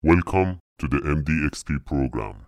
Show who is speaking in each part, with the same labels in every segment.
Speaker 1: Welcome to the MDXP program.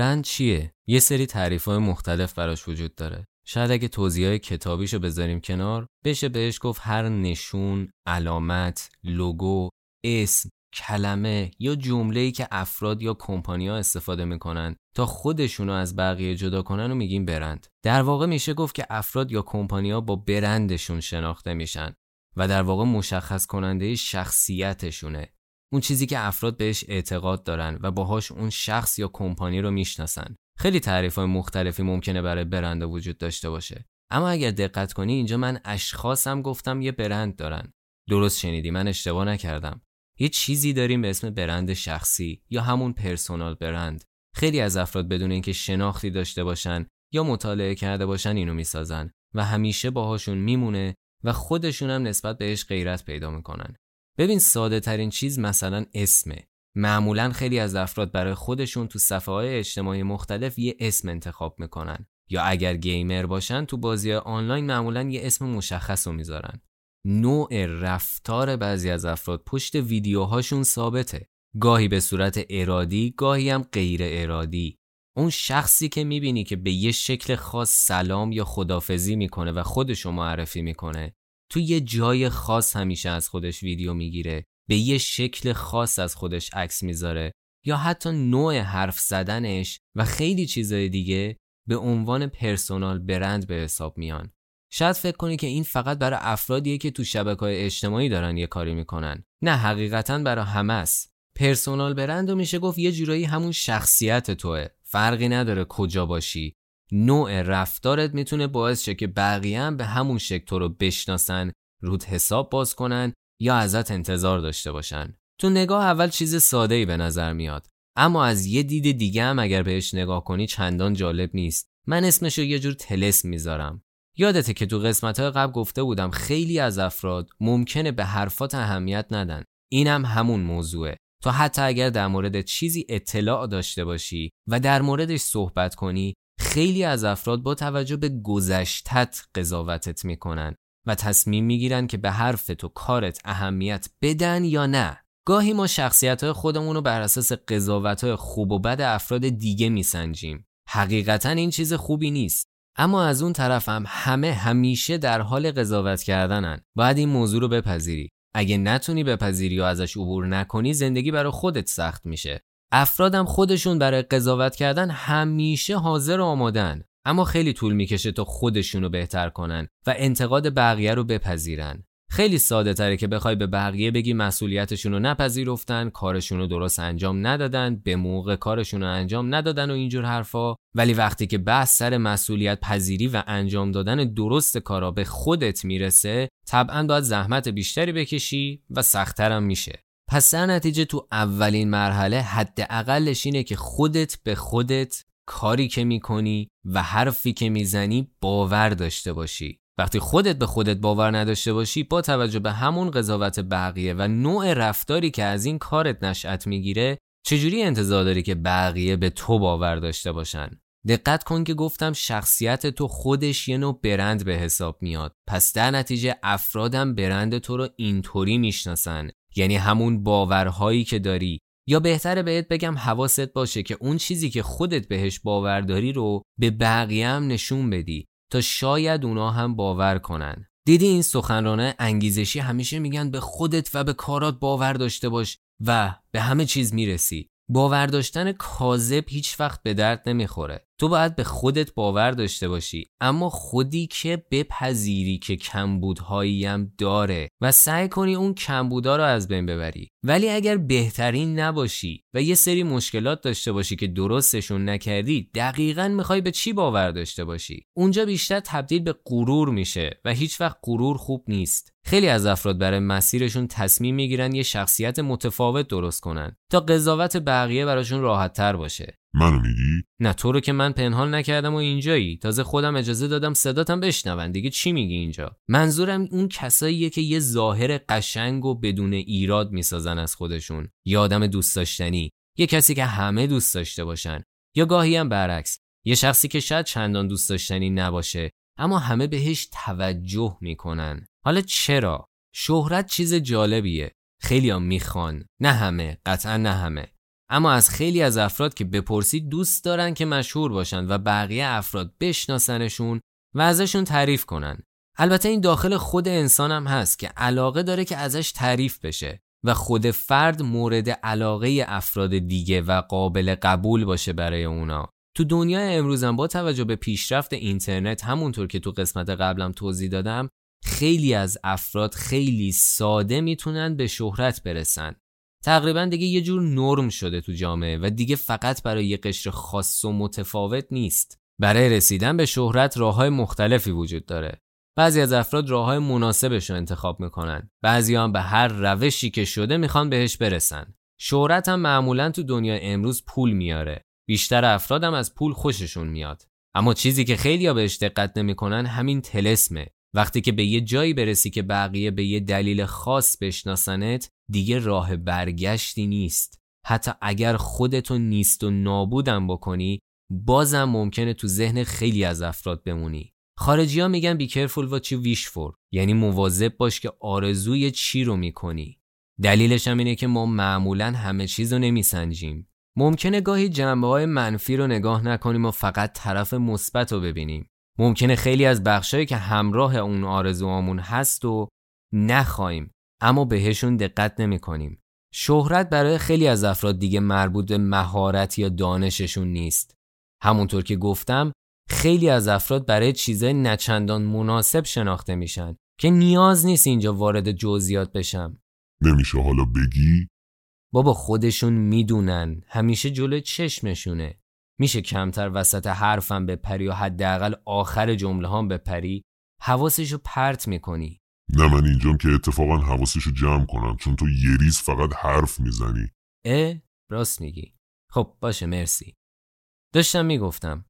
Speaker 2: برند چیه؟ یه سری تعریف های مختلف براش وجود داره. شاید اگه توضیح های کتابیشو بذاریم کنار بشه بهش گفت هر نشون، علامت، لوگو، اسم، کلمه یا جمله‌ای که افراد یا کمپانیا استفاده می‌کنن تا خودشونو از بقیه جدا کنن و میگیم برند. در واقع میشه گفت که افراد یا کمپانیا با برندشون شناخته میشن و در واقع مشخص کننده شخصیتشونه اون چیزی که افراد بهش اعتقاد دارن و باهاش اون شخص یا کمپانی رو می‌شناسن. خیلی تعریف های مختلفی ممکنه برای برند وجود داشته باشه. اما اگر دقت کنی اینجا من اشخاصم گفتم یه برند دارن. درست شنیدی من اشتباه نکردم. یه چیزی داریم به اسم برند شخصی یا همون پرسونال برند. خیلی از افراد بدون اینکه شناختی داشته باشن یا مطالعه کرده باشن اینو می‌سازن و همیشه باهاشون میمونه و خودشون هم نسبت بهش غیرت پیدا می‌کنن. ببین ساده ترین چیز مثلا اسمه. معمولا خیلی از افراد برای خودشون تو صفحه های اجتماعی مختلف یه اسم انتخاب می‌کنن. یا اگر گیمر باشن تو بازی آنلاین معمولا یه اسم مشخص رو می‌ذارن. نوع رفتار بعضی از افراد پشت ویدیوهاشون ثابته. گاهی به صورت ارادی گاهی هم غیر ارادی. اون شخصی که می‌بینی که به یه شکل خاص سلام یا خدافزی می‌کنه و خودشو معرفی می‌کنه تو یه جای خاص همیشه از خودش ویدیو می‌گیره به یه شکل خاص از خودش عکس می‌ذاره یا حتی نوع حرف زدنش و خیلی چیزای دیگه به عنوان پرسونال برند به حساب میان. شاید فکر کنی که این فقط برای افرادیه که تو شبکه های اجتماعی دارن یه کاری می‌کنن. نه حقیقتا برای همه است. پرسونال برند رو میشه گفت یه جورایی همون شخصیت توه. فرقی نداره کجا باشی. نوع رفتارت می‌تونه باعث شه که بقیه هم به همون شکل تو رو بشناسن رود حساب باز کنن یا ازت انتظار داشته باشن. تو نگاه اول چیز ساده ای به نظر میاد. اما از یه دید دیگه هم اگر بهش نگاه کنی چندان جالب نیست. من اسمش رو یه جور تلس می‌ذارم. یادته که تو قسمت های قبل گفته بودم خیلی از افراد ممکنه به حرفات اهمیت ندن. اینم هم همون موضوعه. تو حتی اگر در مورد چیزی اطلاع داشته باشی و در موردش صحبت کنی خیلی از افراد با توجه به گذشتت قضاوتت می‌کنن و تصمیم می‌گیرن که به حرف تو کارت اهمیت بدن یا نه. گاهی ما شخصیت های خودمون رو بر اساس قضاوت های خوب و بد افراد دیگه میسنجیم. حقیقتا این چیز خوبی نیست. اما از اون طرف هم همه همیشه در حال قضاوت کردنن. باید این موضوع رو بپذیری. اگه نتونی بپذیری و ازش عبور نکنی زندگی برای خودت سخت میشه. افرادم خودشون برای قضاوت کردن همیشه حاضر و آمادن. اما خیلی طول می‌کشه تا خودشونو بهتر کنن و انتقاد بقیه رو بپذیرن. خیلی ساده تره که بخوای به بقیه بگی مسئولیتشون رو نپذیرفتن کارشون رو درست انجام ندادن به موقع کارشون رو انجام ندادن و اینجور حرفا. ولی وقتی که بحث سر مسئولیت پذیری و انجام دادن درست کارا به خودت می‌رسه طبعا باید زحمت بیشتری بکشی و سختترم میشه. پس در نتیجه تو اولین مرحله حداقلش اینه که خودت به خودت کاری که می‌کنی و حرفی که می‌زنی باور داشته باشی. وقتی خودت به خودت باور نداشته باشی با توجه به همون قضاوت بقیه و نوع رفتاری که از این کارت نشأت می‌گیره چجوری انتظار داری که بقیه به تو باور داشته باشن؟ دقت کن که گفتم شخصیت تو خودش یه نوع برند به حساب میاد. پس در نتیجه افرادم برند تو رو اینطوری می‌شناسن. یعنی همون باورهایی که داری. یا بهتره بهت بگم حواست باشه که اون چیزی که خودت بهش باور داری رو به بقیه هم نشون بدی تا شاید اونا هم باور کنن. دیدی این سخنرانه انگیزشی همیشه میگن به خودت و به کارات باور داشته باش و به همه چیز می‌رسی. باور داشتن کاذب هیچ وقت به درد نمی‌خوره. تو باید به خودت باور داشته باشی. اما خودی که بپذیری که کمبودهایی هم داره و سعی کنی اون کمبودا رو از بین ببری. ولی اگر بهترین نباشی و یه سری مشکلات داشته باشی که درستشون نکردی دقیقا می‌خوای به چی باور داشته باشی؟ اونجا بیشتر تبدیل به غرور میشه و هیچ وقت غرور خوب نیست. خیلی از افراد برای مسیرشون تصمیم می‌گیرن یه شخصیت متفاوت درست کنن تا قضاوت بقیه براشون راحت تر باشه.
Speaker 1: منو میگی؟
Speaker 2: نه تو رو که من پنهان نکردم و اینجایی. تازه خودم اجازه دادم صداتم بشنون. دیگه چی میگی اینجا؟ منظورم اون کساییه که یه ظاهر قشنگ و بدون ایراد می‌سازن از خودشون. یه آدم دوست داشتنی. یه کسی که همه دوست داشته باشن. یا گاهی هم برعکس. یه شخصی که شاید چندان دوست داشتنی نباشه اما همه بهش توجه می‌کنن. حالا چرا؟ شهرت چیز جالبیه. خیلی هم می‌خوان. نه همه. قطعا نه همه. اما از خیلی از افراد که بپرسید دوست دارن که مشهور باشن و بقیه افراد بشناسنشون و ازشون تعریف کنن. البته این داخل خود انسان هم هست که علاقه داره که ازش تعریف بشه و خود فرد مورد علاقه افراد دیگه و قابل قبول باشه برای اونا. تو دنیای امروزم با توجه به پیشرفت اینترنت همونطور که تو قسمت قبلم توضیح دادم خیلی از افراد خیلی ساده می‌تونن به شهرت برسن. تقریبا دیگه یه جور نرم شده تو جامعه و دیگه فقط برای یه قشر خاص و متفاوت نیست. برای رسیدن به شهرت راه های مختلفی وجود داره. بعضی از افراد راه های مناسبش رو انتخاب می‌کنن. بعضی هم به هر روشی که شده می‌خوان بهش برسن. شهرت هم معمولا تو دنیا امروز پول میاره. بیشتر افرادم از پول خوششون میاد. اما چیزی که خیلی بهش دقت نمی‌کنن همین تلسمه. وقتی که به یه جایی برسی که بقیه به یه دلیل خاص بشناسنت دیگه راه برگشتی نیست. حتی اگر خودتو نیست و نابودم بکنی بازم ممکنه تو ذهن خیلی از افراد بمونی. خارجی ها میگن بی کرفول و چی ویش فور یعنی مواظب باش که آرزوی چی رو می‌کنی. دلیلش هم اینه که ما معمولا همه چیز رو نمیسنجیم. ممکنه گاهی جنبه های منفی رو نگاه نکنیم و فقط طرف مثبت رو ببینیم. ممکنه خیلی از بخشایی که همراه اون آرزوامون هست و نخواهیم اما بهشون دقت نمی کنیم. شهرت برای خیلی از افراد دیگه مربوط به مهارت یا دانششون نیست. همونطور که گفتم خیلی از افراد برای چیزای نچندان مناسب شناخته میشن که نیاز نیست اینجا وارد جزئیات بشم.
Speaker 1: نمیشه حالا بگی
Speaker 2: بابا خودشون می‌دونن همیشه جلو چشمشونه میشه کمتر وسط حرفم بپری و حداقل آخر جمله هم بپری حواسشو پرت می‌کنی
Speaker 1: نه من اینجام که اتفاقا حواسشو جمع کنم چون تو یه ریز فقط حرف می‌زنی.
Speaker 2: اه راست میگی. خب باشه مرسی. داشتم می‌گفتم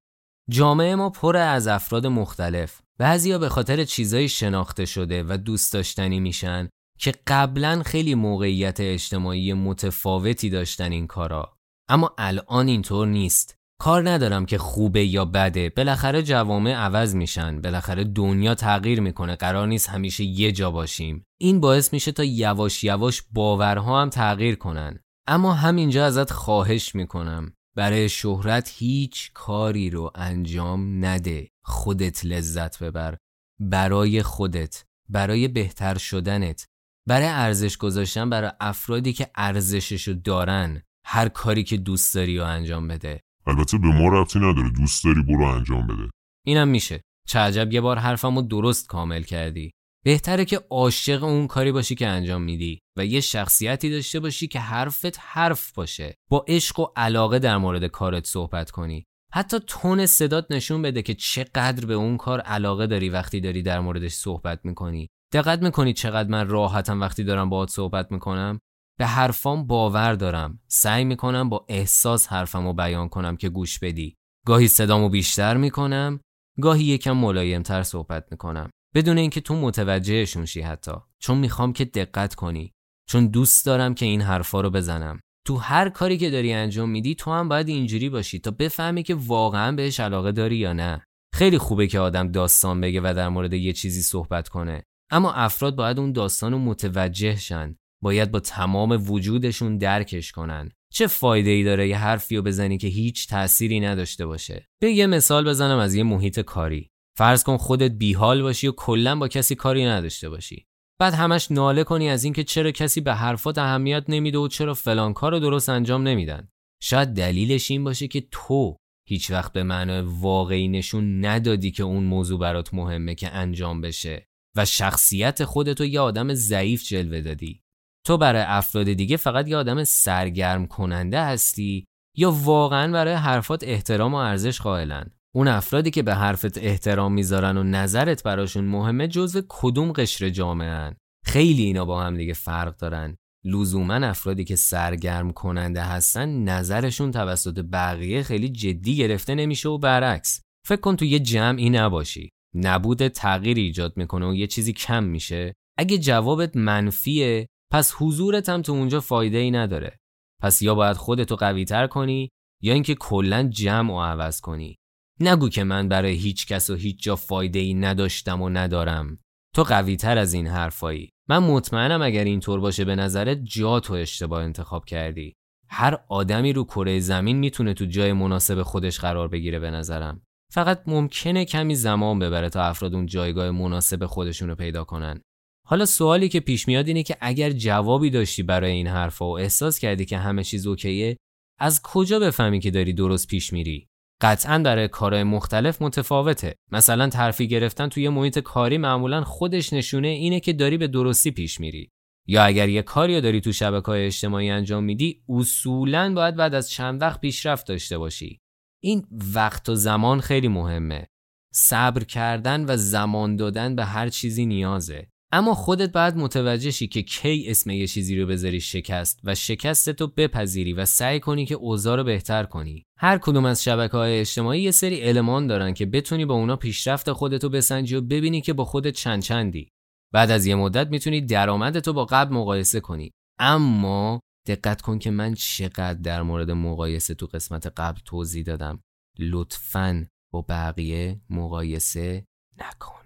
Speaker 2: جامعه ما پر از افراد مختلف. بعضیا به خاطر چیزای شناخته شده و دوست داشتنی میشن که قبلا خیلی موقعیت اجتماعی متفاوتی داشتن این کارا. اما الان اینطور نیست. کار ندارم که خوبه یا بده. بالاخره جوامع عوض میشن. بالاخره دنیا تغییر می‌کنه. قرار نیست همیشه یه جا باشیم. این باعث میشه تا یواش یواش باورها هم تغییر کنن. اما همینجا ازت خواهش می‌کنم. برای شهرت هیچ کاری رو انجام نده. خودت لذت ببر. برای خودت. برای بهتر شدنت. برای ارزش گذاشتن برای افرادی که ارزششو دارن هر کاری که دوست داری و انجام بده.
Speaker 1: البته به ما ربطی نداره دوست داری برو انجام بده.
Speaker 2: اینم میشه. چه عجب یه بار حرفمو درست کامل کردی. بهتره که عاشق اون کاری باشی که انجام میدی و یه شخصیتی داشته باشی که حرفت حرف باشه. با عشق و علاقه در مورد کارت صحبت کنی. حتی تون صدات نشون بده که چقدر به اون کار علاقه داری وقتی داری در موردش صحبت می‌کنی. دقت می‌کنی چقدر من راحتم وقتی دارم باهات صحبت می‌کنم؟ به حرفام باور دارم. سعی می‌کنم با احساس حرفمو بیان کنم که گوش بدی. گاهی صدامو بیشتر می‌کنم گاهی یکم ملایمتر صحبت می‌کنم. بدون اینکه تو متوجهشون شی حتی. چون می‌خوام که دقت کنی. چون دوست دارم که این حرفا رو بزنم. تو هر کاری که داری انجام میدی تو هم باید اینجوری باشی تا بفهمی که واقعا بهش علاقه داری یا نه. خیلی خوبه که آدم داستان بگه و در مورد یه چیزی صحبت کنه. اما افراد باید اون داستان رو متوجه شن. باید با تمام وجودشون درکش کنن. چه فایده ای داره یه حرفی رو بزنی که هیچ تأثیری نداشته باشه؟ به یه مثال بزنم از یه محیط کاری. فرض کن خودت بیحال باشی و کلا با کسی کاری نداشته باشی. بعد همش ناله کنی از اینکه چرا کسی به حرفات اهمیت نمیده و چرا فلان کار درست انجام نمیدن. شاید دلیلش این باشه که تو هیچ وقت به معنای واقعی نشون ندادی که اون موضوع برات مهمه که انجام بشه و شخصیت خودتو یه آدم ضعیف جلوه دادی. تو برای افراد دیگه فقط یه آدم سرگرم کننده هستی یا واقعا برای حرفات احترام و ارزش قائلن؟ اون افرادی که به حرفت احترام می‌ذارن و نظرت براشون مهمه جزو کدوم قشر جامعه. خیلی اینا با هم دیگه فرق دارن. لزوما افرادی که سرگرم کننده هستن نظرشون توسط بقیه خیلی جدی گرفته نمیشه و برعکس. فکر کن تو یه جمعی نباشی. نبود تغییر ایجاد می‌کنه و یه چیزی کم میشه. اگه جوابت منفیه پس حضورت هم تو اونجا فایده ای نداره. پس یا باید خودتو قوی تر کنی یا اینکه کلا جمع و عوض کنی. نگو که من برای هیچ کس و هیچ جا فایده ای نداشتم و ندارم. تو قوی تر از این حرفایی. من مطمئنم اگر اینطور باشه به نظرت جا تو اشتباه انتخاب کردی. هر آدمی رو کره زمین می‌تونه تو جای مناسب خودش قرار بگیره به نظرم. فقط ممکنه کمی زمان ببره تا افراد اون جایگاه مناسب خودشون رو پیدا کنن. حالا سوالی که پیش میاد اینه که اگر جوابی داشتی برای این حرفا و احساس کردی که همه چیز اوکیه از کجا بفهمی که داری درست پیش میری؟ قطعا برای کارهای مختلف متفاوته. مثلا ترفی گرفتن توی محیط کاری معمولا خودش نشونه اینه که داری به درستی پیش میری. یا اگر یه کاری داری تو شبکه های اجتماعی انجام میدی اصولا باید بعد از چند وقت پیشرفت داشته باشی. این وقت و زمان خیلی مهمه. صبر کردن و زمان دادن به هر چیزی نیازه. اما خودت باید متوجه شی که کی اسم یه چیزی رو بذاری شکست و شکست تو بپذیری و سعی کنی که اوضاع رو بهتر کنی. هر کدوم از شبکه های اجتماعی یه سری المان دارن که بتونی با اونا پیشرفت خودتو بسنجی و ببینی که با خودت چند چندی. بعد از یه مدت می‌تونی درآمدتو با قبل مقایسه کنی. اما دقت کن که من چقدر در مورد مقایسه تو قسمت قبل توضیح دادم. لطفاً با بقیه مقایسه نکن.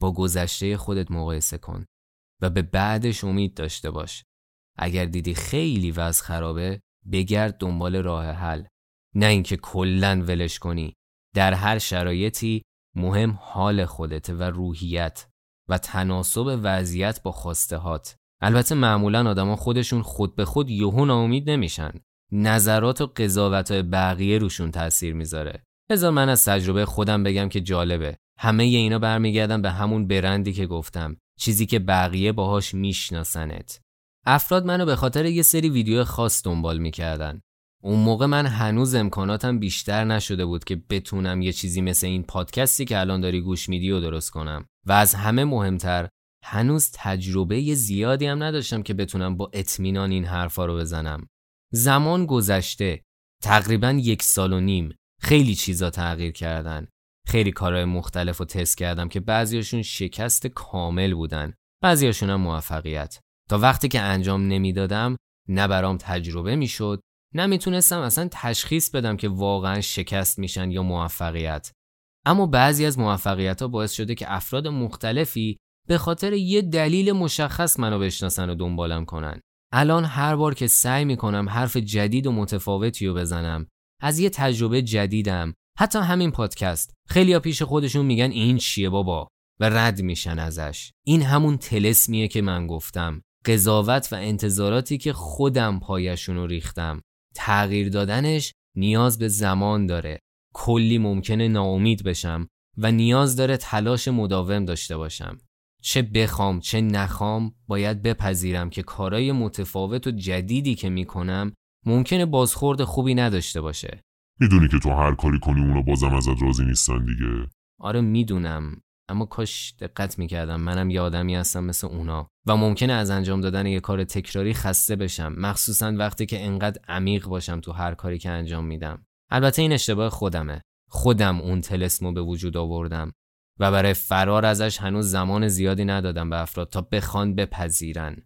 Speaker 2: با گذشته خودت مقایسه کن و به بعدش امید داشته باش. اگر دیدی خیلی وضع خرابه بگرد دنبال راه حل. نه اینکه کلا ولش کنی. در هر شرایطی مهم حال خودت و روحیت و تناسب وضعیت با خواسته هات البته معمولا آدما خودشون خود به خود یهو ناامید نمیشن. نظرات و قضاوت بقیه روشون تاثیر می‌ذاره. بذار من از تجربه خودم بگم که جالبه. همه اینا برمیگردن به همون برندی که گفتم چیزی که بقیه باهاش میشناسنت. افراد منو به خاطر یه سری ویدیو خاص دنبال می‌کردن. اون موقع من هنوز امکاناتم بیشتر نشده بود که بتونم یه چیزی مثل این پادکستی که الان داری گوش میدی و درست کنم. و از همه مهمتر هنوز تجربه زیادی هم نداشتم که بتونم با اطمینان این حرفا رو بزنم. زمان گذشته تقریبا یک سال و نیم خیلی چیزا تغییر کردن. خیلی کارهای مختلف رو تست کردم که بعضیاشون شکست کامل بودن. بعضیاشون هم موفقیت. تا وقتی که انجام نمی‌دادم نه برام تجربه می‌شد نه می‌تونستم اصلا تشخیص بدم که واقعا شکست میشن یا موفقیت. اما بعضی از موفقیت ها باعث شده که افراد مختلفی به خاطر یه دلیل مشخص منو بشناسن و دنبالم کنن. الان هر بار که سعی می‌کنم حرف جدید و متفاوتی رو بزنم از یه تجربه جدیدم حتی همین پادکست. خیلیا پیش خودشون میگن این چیه بابا؟ و رد میشن ازش. این همون تلسمیه که من گفتم. قضاوت و انتظاراتی که خودم پایشون رو ریختم. تغییر دادنش نیاز به زمان داره. کلی ممکنه ناامید بشم و نیاز داره تلاش مداوم داشته باشم. چه بخوام چه نخوام باید بپذیرم که کارای متفاوت و جدیدی که می‌کنم ممکنه بازخورد خوبی نداشته باشه.
Speaker 1: می‌دونی که تو هر کاری کنی اونا بازم ازت راضی نیستن دیگه.
Speaker 2: آره می‌دونم. اما کاش دقت می‌کردم. منم یه آدمی هستم مثل اونا و ممکنه از انجام دادن یه کار تکراری خسته بشم. مخصوصا وقتی که انقدر عمیق باشم تو هر کاری که انجام میدم. البته این اشتباه خودمه. خودم اون تلسمو به وجود آوردم و برای فرار ازش هنوز زمان زیادی ندادم به افراد تا بخوان بپذیرن.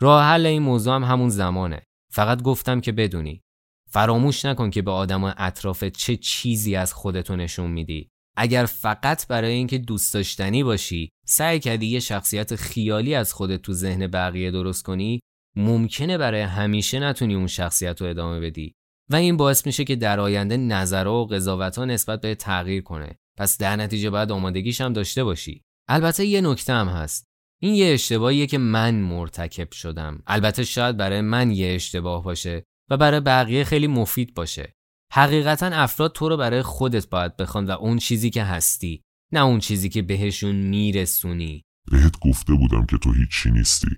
Speaker 2: راه حل این موضوع هم همون زمانه. فقط گفتم که بدونی فراموش نکن که به آدم اطراف چه چیزی از خودتو نشون میدی. اگر فقط برای اینکه دوست داشتنی باشی سعی کردی یه شخصیت خیالی از خودت تو ذهن بقیه درست کنی ممکنه برای همیشه نتونی اون شخصیت رو ادامه بدی. و این باعث میشه که در آینده نظرها و قضاوتها نسبت به تغییر کنه. پس در نتیجه باید آمادگیش هم داشته باشی. البته یه نکته هم هست. این یه اشتباهیه که من مرتکب شدم. البته شاید برای من یه اشتباه باشه. و برای بقیه خیلی مفید باشه. حقیقتا افراد تو رو برای خودت باید بخوان و اون چیزی که هستی نه اون چیزی که بهشون میرسونی.
Speaker 1: بهت گفته بودم که تو هیچی نیستی.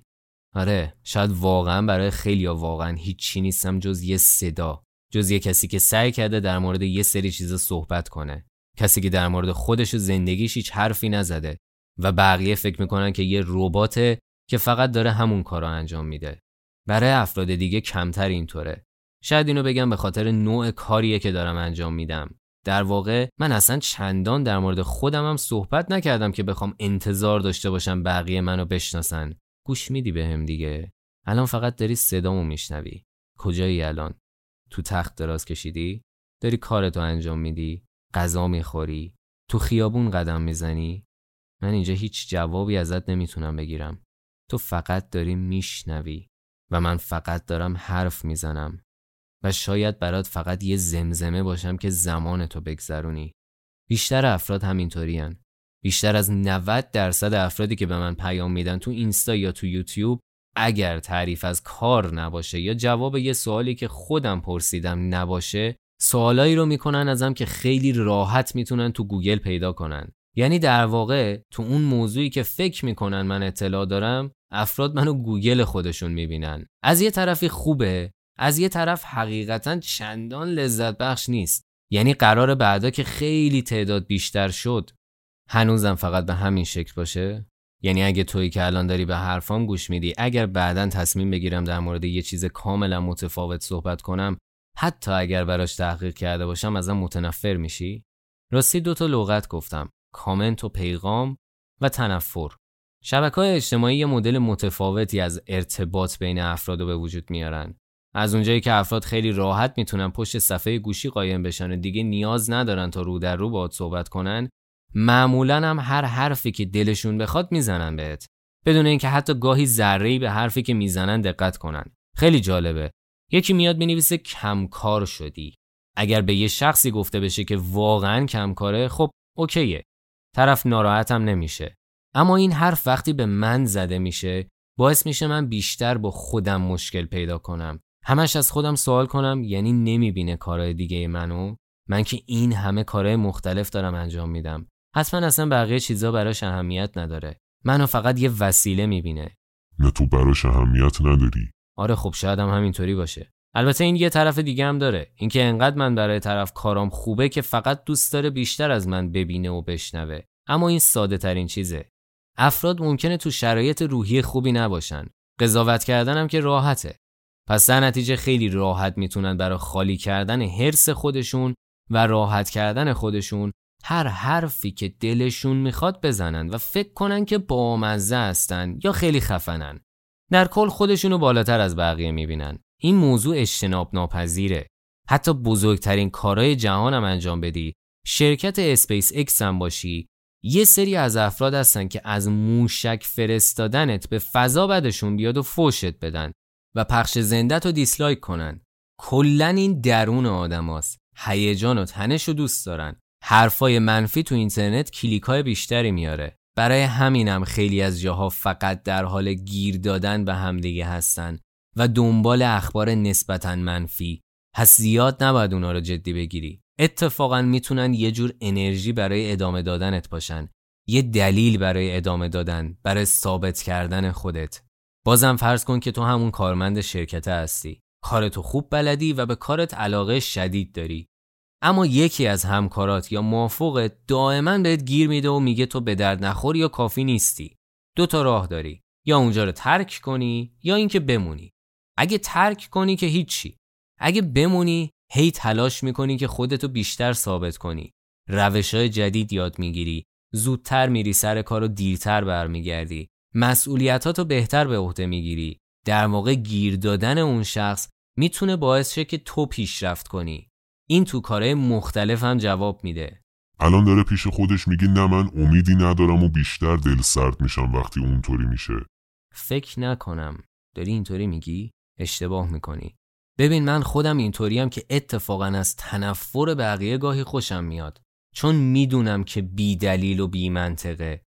Speaker 2: آره شاید واقعا برای خیلی یا واقعا هیچی نیستم جز یه صدا جز یه کسی که سعی کرده در مورد یه سری چیز صحبت کنه کسی که در مورد خودش و زندگیش هیچ حرفی نزده و بقیه فکر می‌کنن که یه ربات که فقط داره همون کارو انجام میده برای افراد دیگه کمتر اینطوره. شاید اینو بگم به خاطر نوع کاریه که دارم انجام میدم. در واقع من اصلا چندان در مورد خودم هم صحبت نکردم که بخوام انتظار داشته باشم بقیه منو بشناسن. گوش میدی بهم دیگه. الان فقط داری صدامو میشنوی. کجایی الان؟ تو تخت دراز کشیدی؟ داری کارتو انجام میدی؟ غذا می‌خوری؟ تو خیابون قدم می‌زنی؟ من اینجا هیچ جوابی ازت نمی‌تونم بگیرم. تو فقط داری میشنوی. و من فقط دارم حرف می‌زنم. و شاید برات فقط یه زمزمه باشم که زمان تو بگذرونی. بیشتر افراد همینطورین. بیشتر از 90 درصد افرادی که به من پیام میدن تو اینستا یا تو یوتیوب اگر تعریف از کار نباشه یا جواب یه سوالی که خودم پرسیدم نباشه سوالایی رو می‌کنن ازم که خیلی راحت می‌تونن تو گوگل پیدا کنن. یعنی در واقع تو اون موضوعی که فکر می‌کنن من اطلاع دارم افراد منو گوگل خودشون می‌بینن. از یه طرفی خوبه از یه طرف حقیقتا چندان لذت بخش نیست. یعنی قرار بعدا که خیلی تعداد بیشتر شد هنوزم فقط به همین شکل باشه؟ یعنی اگه تویی که الان داری به حرفام گوش میدی اگر بعدا تصمیم بگیرم در مورد یه چیز کاملا متفاوت صحبت کنم حتی اگر براش تحقیق کرده باشم ازم متنفر میشی؟ راستی دو تا لغت گفتم کامنت و پیغام و تنفر. شبکه های اجتماعی یه مدل متفاوتی از ارتباط بین افراد رو به وجود میارن. از اونجایی که افراد خیلی راحت می‌تونن پشت صفحه گوشی قایم بشن و دیگه نیاز ندارن تا رو در رو باهات صحبت کنن معمولا هم هر حرفی که دلشون بخواد می‌زنن بهت. بدون اینکه حتی گاهی ذره به حرفی که می‌زنن دقت کنن. خیلی جالبه. یکی میاد می‌نویسه کمکار شدی. اگر به یه شخصی گفته بشه که واقعا کمکاره خب اوکیه. طرف ناراحتم نمیشه. اما این حرف وقتی به من زده میشه باعث میشه من بیشتر با خودم مشکل پیدا کنم. همش از خودم سوال کنم یعنی نمی‌بینه کارهای دیگه منو. من که این همه کارهای مختلف دارم انجام میدم. حتما اصلا بقیه چیزا براش اهمیت نداره. منو فقط یه وسیله می‌بینه.
Speaker 1: نه تو براش اهمیت نداری.
Speaker 2: آره خب شاید هم همینطوری باشه. البته این یه طرف دیگه هم داره. اینکه انقدر من برای طرف کارام خوبه که فقط دوست داره بیشتر از من ببینه و بشنوه. اما این ساده ترین چیزه. افراد ممکنه تو شرایط روحی خوبی نباشن. قضاوت کردنم که راحته. پس در نتیجه خیلی راحت می‌تونن برای خالی کردن حرس خودشون و راحت کردن خودشون هر حرفی که دلشون می‌خواد بزنن و فکر کنن که بامزه هستن یا خیلی خفنن. در کل خودشونو بالاتر از بقیه می‌بینن. این موضوع اجتناب ناپذیره حتی بزرگترین کارهای جهانم انجام بدی. شرکت اسپیس اکس هم باشی. یه سری از افراد هستن که از موشک فرستادنت به فضا بدشون بیاد و فوشت بدن و پخش زندت رو dislike کنن. کلا این درون آدم هاست. هیجان و تنش رو دوست دارن. حرفای منفی تو اینترنت کلیک های بیشتری میاره. برای همینم خیلی از جاها فقط در حال گیر دادن به همدیگه هستن و دنبال اخبار نسبتا منفی. پس زیاد نباید اونا رو جدی بگیری. اتفاقا می‌تونن یه جور انرژی برای ادامه دادنت باشن. یه دلیل برای ادامه دادن برای ثابت کردن خودت. بازم فرض کن که تو همون کارمند شرکت هستی. کارتو خوب بلدی و به کارت علاقه شدید داری. اما یکی از همکارات یا موافقت دائما بهت گیر میده و میگه تو به درد نخور یا کافی نیستی. دو تا راه داری. یا اونجا رو ترک کنی یا اینکه بمونی. اگه ترک کنی که هیچی. اگه بمونی هی تلاش می‌کنی که خودتو بیشتر ثابت کنی. روش های جدید یاد می‌گیری. زودتر میری سر کار و دیرتر برمیگردی. مسئولیتاتو بهتر به عهده می‌گیری. در موقع گیر دادن اون شخص می‌تونه باعث شه که تو پیشرفت کنی. این تو کارهای مختلف هم جواب میده.
Speaker 1: الان داره پیش خودش میگه نه من امیدی ندارم و بیشتر دل سرد میشم وقتی اونطوری میشه.
Speaker 2: فکر نکنم. داری اینطوری میگی؟ اشتباه می‌کنی. ببین من خودم اینطوریم که اتفاقا از تنفر بقیه گاهی خوشم میاد. چون می‌دونم که بی دلیل و بی منطقه.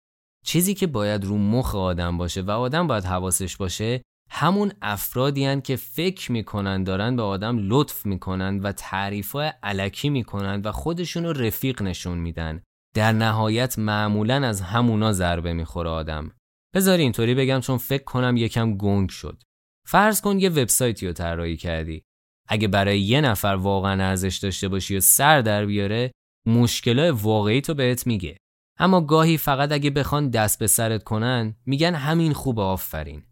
Speaker 2: چیزی که باید رو مخ آدم باشه و آدم باید حواسش باشه همون افرادی که فکر می‌کنن دارن به آدم لطف می‌کنن و تعریفای علکی می‌کنن و خودشونو رفیق نشون میدن. در نهایت معمولا از همونا ضربه می‌خوره آدم. بذار اینطوری بگم چون فکر کنم یکم گنگ شد. فرض کن یه وبسایتی رو طراحی کردی. اگه برای یه نفر واقعا ارزش داشته باشی و سر در بیاره مشکلات واقعی تو بهت میگه. اما گاهی فقط اگه بخوان دست به سرت کنن میگن همین خوب آفرین.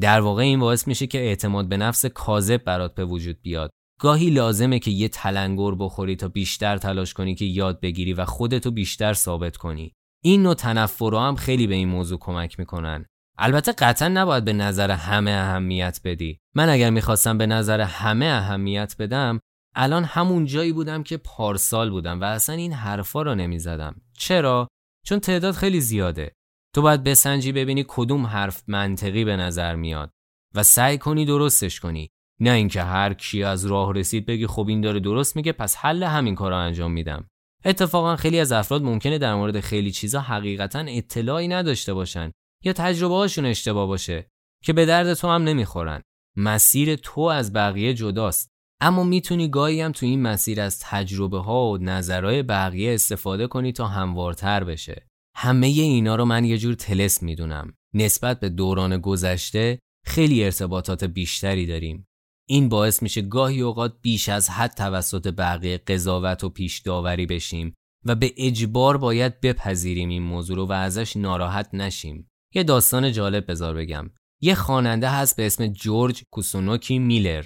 Speaker 2: در واقع این باعث میشه که اعتماد به نفس کاذب برات به وجود بیاد. گاهی لازمه که یه تلنگر بخوری تا بیشتر تلاش کنی که یاد بگیری و خودتو بیشتر ثابت کنی. این نوع تنفر هم خیلی به این موضوع کمک می‌کنن. البته قطعا نباید به نظر همه اهمیت بدی. من اگر می‌خواستم به نظر همه اهمیت بدم الان همون جایی بودم که پارسال بودم و اصلا این حرفا رو نمی‌زدم. چرا؟ چون تعداد خیلی زیاده. تو باید بسنجی ببینی کدوم حرف منطقی به نظر میاد و سعی کنی درستش کنی. نه اینکه هر کی از راه رسید بگی خب این داره درست میگه پس حل همین کار رو انجام میدم. اتفاقا خیلی از افراد ممکنه در مورد خیلی چیزا حقیقتا اطلاعی نداشته باشن. یا تجربه هاشون اشتباه باشه که به درد تو هم نمی‌خورن. مسیر تو از بقیه جداست. اما می‌تونی گاهی هم تو این مسیر از تجربه ها و نظرهای بقیه استفاده کنی تا هموارتر بشه. همه اینا رو من یه جور تلس می‌دونم. نسبت به دوران گذشته خیلی ارتباطات بیشتری داریم. این باعث میشه گاهی اوقات بیش از حد توسط بقیه قضاوت و پیش داوری بشیم و به اجبار باید بپذیریم این موضوع رو و ازش ناراحت نشیم. یه داستان جالب بذار بگم. یه خواننده هست به اسم جورج کوسونوکی میلر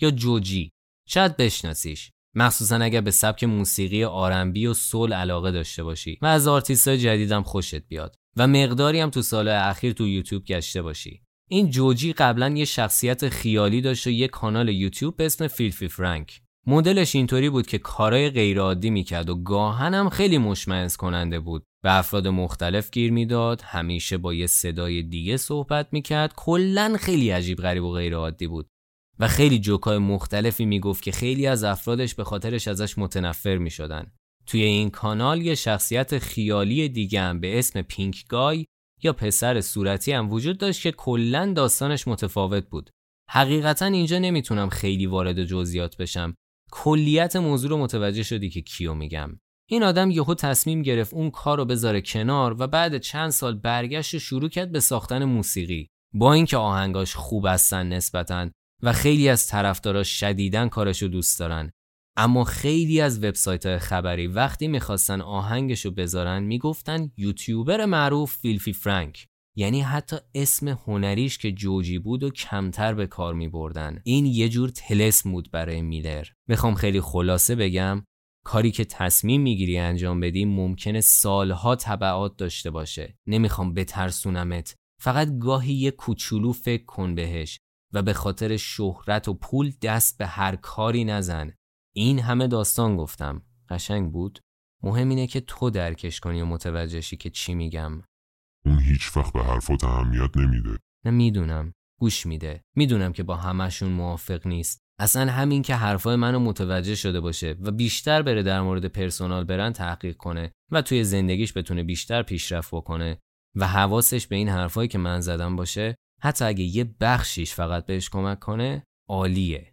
Speaker 2: یا جوجی. شاید بشناسیش. مخصوصا اگر به سبک موسیقی R&B و soul علاقه داشته باشی و از آرتیستای جدیدم خوشت بیاد و مقداری هم تو سالهای اخیر تو یوتیوب گشته باشی. این جوجی قبلا یه شخصیت خیالی داشت و یه کانال یوتیوب به اسم Filthy Frank. مدلش اینطوری بود که کارای غیرعادی می‌کرد و گاهن هم خیلی مشمئز کننده بود. به افراد مختلف گیر می‌داد. همیشه با یه صدای دیگه صحبت می‌کرد. کلا خیلی عجیب غریب و غیرعادی بود. و خیلی جوکای مختلفی می‌گفت که خیلی از افرادش به خاطرش ازش متنفر می‌شدن. توی این کانال یه شخصیت خیالی دیگه هم به اسم پینک گای یا پسر صورتی هم وجود داشت که کلا داستانش متفاوت بود. حقیقتا اینجا نمی‌تونم خیلی وارد جزئیات بشم. کلیت موضوع رو متوجه شدی که کیو میگم. این آدم یهو تصمیم گرفت اون کار رو بذاره کنار و بعد چند سال برگشت و شروع کرد به ساختن موسیقی با اینکه آهنگاش خوب هستن نسبتا و خیلی از طرفداراش شدیدن کارشو دوست دارن اما خیلی از وبسایت خبری وقتی می‌خواستن آهنگشو بذارن می‌گفتن یوتیوبر معروف فیلفی فرانک یعنی حتی اسم هنریش که جوجی بود و کمتر به کار می بردن. این یه جور تلس بود برای میلر. می‌خوام خیلی خلاصه بگم کاری که تصمیم می‌گیری انجام بدی ممکنه سالها تبعات داشته باشه. نمی‌خوام بترسونمت. فقط گاهی یه کوچولو فکر کن بهش و به خاطر شهرت و پول دست به هر کاری نزن. این همه داستان گفتم. قشنگ بود؟ مهم اینه که تو درکش کنی و متوجهشی که چی میگم.
Speaker 1: اون هیچ وقت به حرفات اهمیت نمیده
Speaker 2: نه می‌دونم گوش میده می‌دونم که با همشون موافق نیست اصلا همین که حرفای منو متوجه شده باشه و بیشتر بره در مورد پرسونال برن تحقیق کنه و توی زندگیش بتونه بیشتر پیشرفت بکنه و حواسش به این حرفایی که من زدم باشه حتی اگه یه بخشیش فقط بهش کمک کنه عالیه.